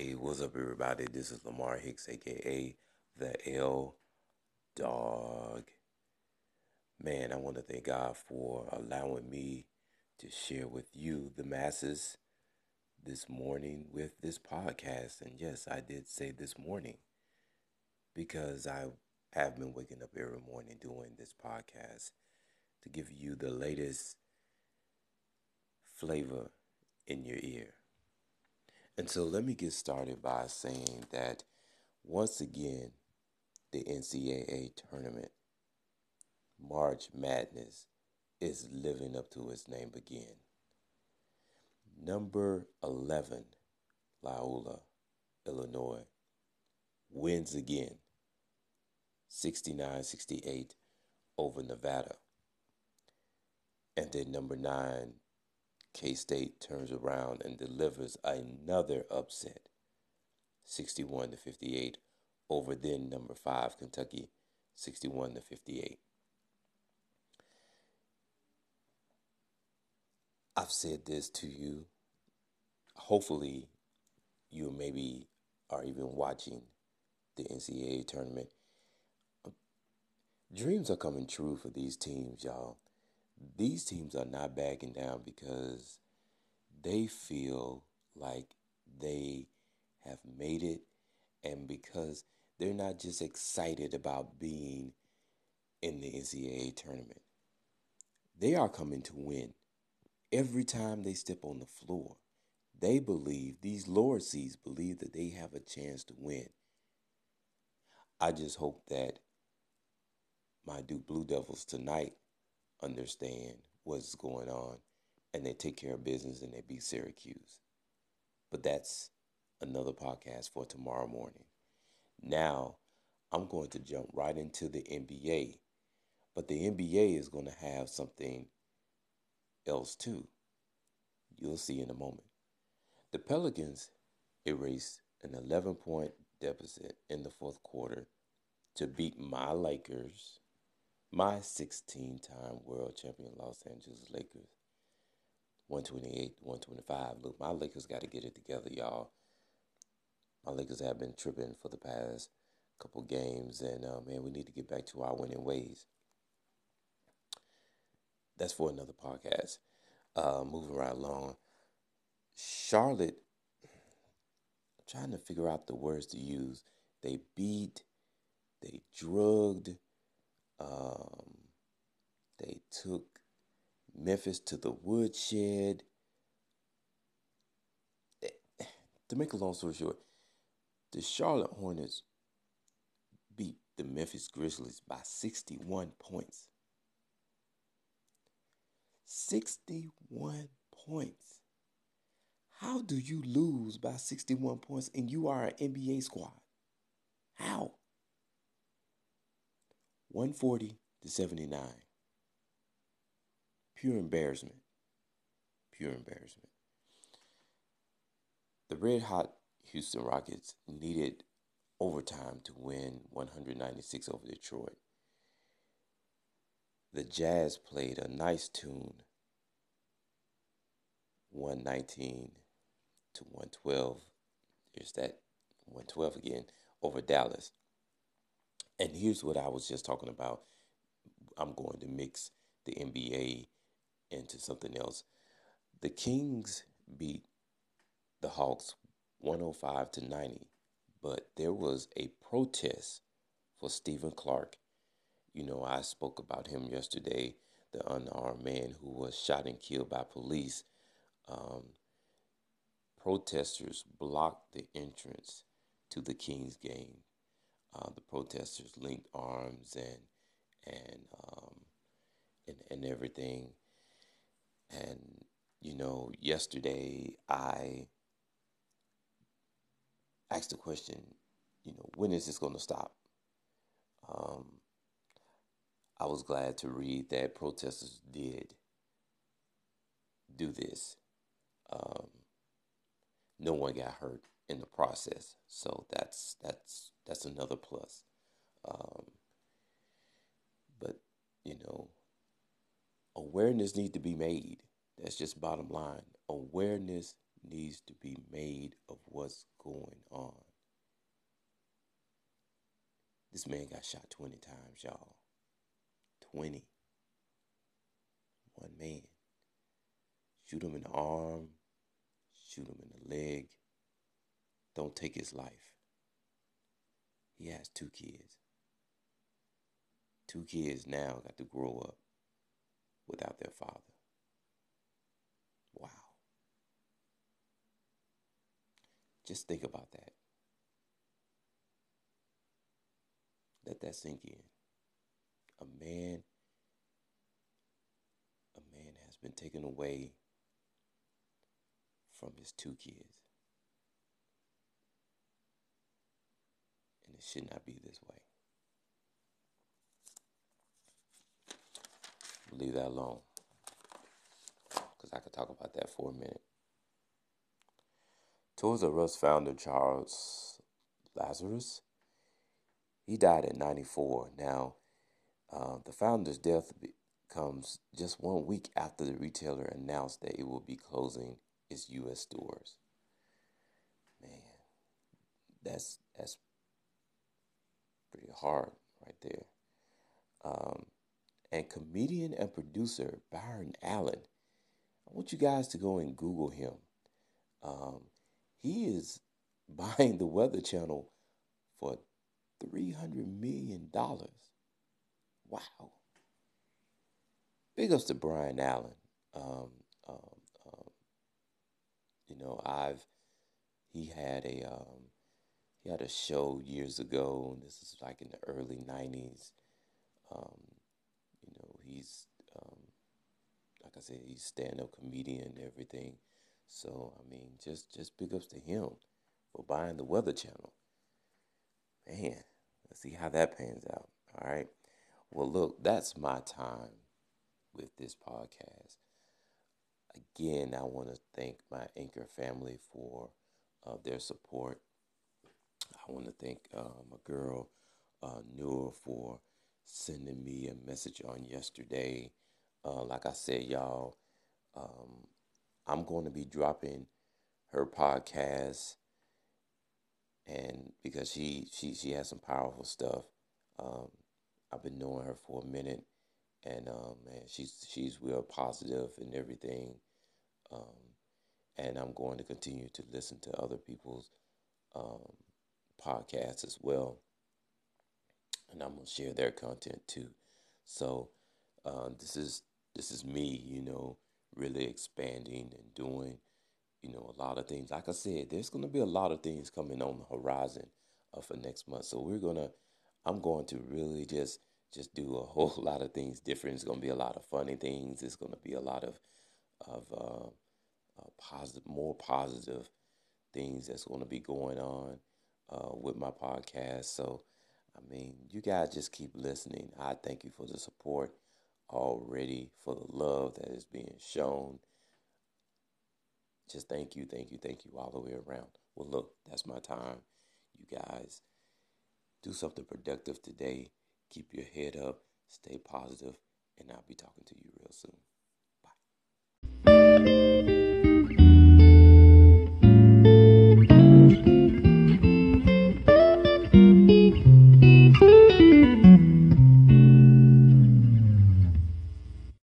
Hey, what's up, everybody? This is Lamar Hicks, aka the L Dog. Man, I want to thank God for allowing me to share with you, the masses, this morning with this podcast. And yes, I did say this morning because I have been waking up every morning doing this podcast to give you the latest flavor in your ear. And so let me get started by saying that once again, the NCAA tournament, March Madness, is living up to its name again. Number 11, Loyola, Illinois, wins again, 69 68 over Nevada. And then number 9, K State turns around and delivers another upset, 61 to 58 over then number 5 Kentucky, 61 to 58. I've said this to you. Hopefully, you maybe are even watching the NCAA tournament. Dreams are coming true for these teams, y'all these teams are not backing down because they feel like they have made it and because they're not just excited about being in the NCAA tournament. They are coming to win. Every time they step on the floor, they believe, these lower seeds believe that they have a chance to win. I just hope that my Duke Blue Devils tonight understand what's going on and they take care of business and they beat Syracuse. But that's another podcast for tomorrow morning. Now, I'm going to jump right into the NBA. But the NBA is going to have something else too. You'll see in a moment. The Pelicans erased an 11 point deficit in the fourth quarter to beat my Lakers my 16 time world champion Los Angeles Lakers. 128, 125. Look, my Lakers got to get it together, y'all. My Lakers have been tripping for the past couple games, and uh, man, we need to get back to our winning ways. That's for another podcast. Uh, moving right along. Charlotte, trying to figure out the words to use. They beat, they drugged, um, they took Memphis to the woodshed. To make a long story short, the Charlotte Hornets beat the Memphis Grizzlies by 61 points. 61 points. How do you lose by 61 points and you are an NBA squad? How? 140 to 79. Pure embarrassment. Pure embarrassment. The red hot Houston Rockets needed overtime to win 196 over Detroit. The Jazz played a nice tune 119 to 112. There's that 112 again over Dallas. And here's what I was just talking about. I'm going to mix the NBA into something else. The Kings beat the Hawks 105 to 90, but there was a protest for Stephon Clark. You know, I spoke about him yesterday, the unarmed man who was shot and killed by police. Um, protesters blocked the entrance to the Kings game uh, the protesters linked arms and and um, and and everything. And you know, yesterday I asked the question, you know, when is this going to stop? Um, I was glad to read that protesters did do this. Um, no one got hurt in the process. So that's that's that's another plus. Um, but you know, awareness needs to be made. That's just bottom line. Awareness needs to be made of what's going on. This man got shot 20 times, y'all. 20. One man. Shoot him in the arm, shoot him in the leg. Don't take his life. He has two kids. Two kids now got to grow up without their father. Wow. Just think about that. Let that sink in. A man a man has been taken away from his two kids. And it should not be this way. leave that alone. Because I could talk about that for a minute. Toys R Us founder Charles Lazarus, he died at 94. Now, uh, the founder's death comes just one week after the retailer announced that it will be closing its U.S. stores. Man, that's that's pretty hard right there. Um, and comedian and producer Byron Allen. I want you guys to go and Google him. Um, he is buying the Weather Channel for $300 million. Wow. Big ups to Byron Allen. Um, um, you know, I've, he had a, um, he had a show years ago, this is like in the early 90s. Um, you know, he's um, like I said, he's stand up comedian and everything. So I mean, just just big ups to him for buying the Weather Channel. Man, let's see how that pans out. All right. Well, look, that's my time with this podcast. Again, I want to thank my Anchor family for uh, their support. I want to thank uh, my girl uh, Noor for sending me a message on yesterday. Uh, like I said, y'all, um, I'm going to be dropping her podcast, and because she she she has some powerful stuff. Um, I've been knowing her for a minute, and um, she's she's real positive and everything. Um, and I'm going to continue to listen to other people's um, podcasts as well and I'm gonna share their content too. So uh, this is this is me, you know, really expanding and doing, you know, a lot of things. Like I said, there's gonna be a lot of things coming on the horizon uh, for next month. So we're gonna, I'm going to really just just do a whole lot of things different. It's gonna be a lot of funny things. It's gonna be a lot of of uh, uh, positive, more positive things that's to be going on uh, with my podcast. So I mean, you guys just keep listening. I thank you for the support already, for the love that is being shown. Just thank you, thank you, thank you all the way around. Well, look, that's my time. You guys do something productive today. Keep your head up, stay positive, and I'll be talking to you real soon. Bye.